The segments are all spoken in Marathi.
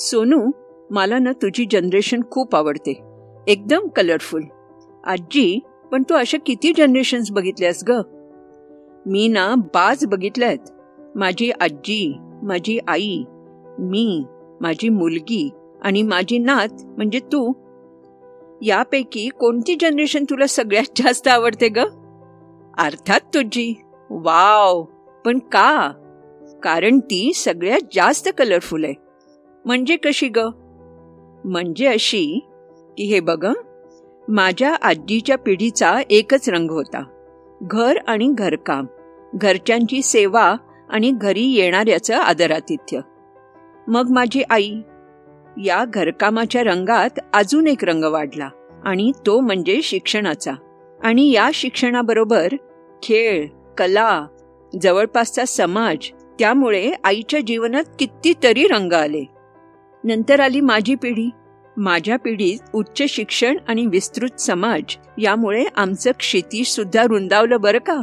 सोनू मला ना तुझी जनरेशन खूप आवडते. एकदम कलरफुल आजी पण तू अशा किती जनरेशन्स बघितल्यास ग? मी ना बाज बघितल्यात. माझी आजी माझी आई मी माझी मुलगी आणि माझी नात म्हणजे तू. यापैकी कोणती जनरेशन तुला सगळ्यात जास्त आवडते ग? अर्थात तुझी. वाव! पण का? कारण ती सगळ्यात जास्त कलरफुल आहे. म्हणजे कशी ग? म्हणजे अशी की हे बघ माझ्या आजीच्या पिढीचा एकच रंग होता. घर आणि घरकाम घरच्यांची सेवा आणि घरी येणाऱ्याचं आदरातिथ्य. मग माझी आई या घरकामाच्या रंगात अजून एक रंग वाढला आणि तो म्हणजे शिक्षणाचा. आणि या शिक्षणाबरोबर खेळ कला जवळपासचा समाज त्यामुळे आईच्या जीवनात कितीतरी रंग आले. नंतर आली माझी पिढी. माझ्या पिढीत उच्च शिक्षण आणि विस्तृत समाज यामुळे आमचं क्षितिज सुद्धा रुंदावलं बरं का?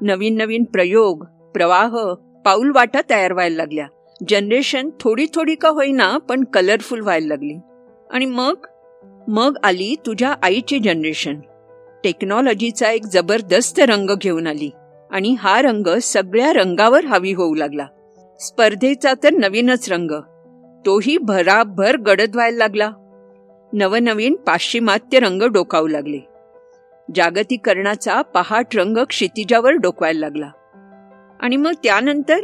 नवीन नवीन प्रयोग प्रवाह पाऊल वाटा तयार व्हायला लागल्या. जनरेशन थोडी थोडी का होईना पण कलरफुल व्हायला लागली. आणि मग? मग आली तुझ्या आईची जनरेशन टेक्नॉलॉजीचा एक जबरदस्त रंग घेऊन आली. आणि हा रंग सगळ्या रंगावर हवी होऊ लागला. स्पर्धेचा तर नवीनच रंग. तोही भराभर गडद व्हायला लागला. नवनवीन पाश्चिमात्य रंग डोकावू लागले. जागतिकरणाचा पहाट रंग क्षितिजावर डोकवायला लागला. आणि मग त्यानंतर?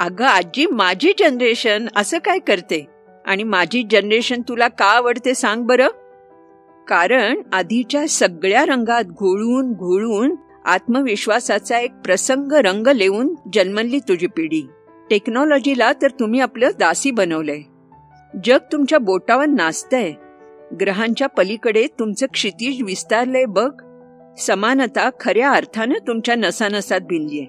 अगं आजी माझी जनरेशन असं काय करते? आणि माझी जनरेशन तुला का आवडते सांग बरं. कारण आधीच्या सगळ्या रंगात घोळून घोळून आत्मविश्वासाचा एक प्रसंग रंग लेवून जन्मली तुझी पिढी. टेक्नॉलॉजीला तर तुम्ही आपलं दासी बनवलंय. जग तुमच्या बोटावर नाचतंय. ग्रहांच्या पलीकडे तुमचं क्षितिज विस्तारलंय बघ. समानता खऱ्या अर्थानं तुमच्या नसानसात भिनलीय.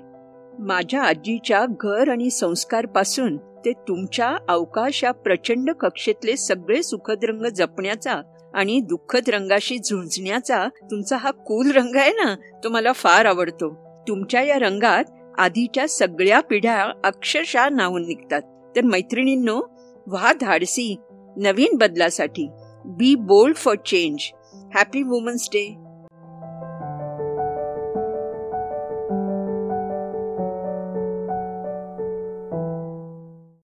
माझ्या आजीच्या घर आणि संस्कारपासून ते तुमच्या अवकाश या प्रचंड कक्षेतले सगळे सुखद रंग जपण्याचा आणि दुःखद रंगाशी झुंजण्याचा तुमचा हा कूल रंग आहे ना तो मला फार आवडतो. तुमच्या या रंगात आधीच्या सगळ्या पिढ्या अक्षरशः नावून निघतात. तर मैत्रिणींनो व्हा धाडसी नवीन बदलासाठी. Be bold for change happy women's day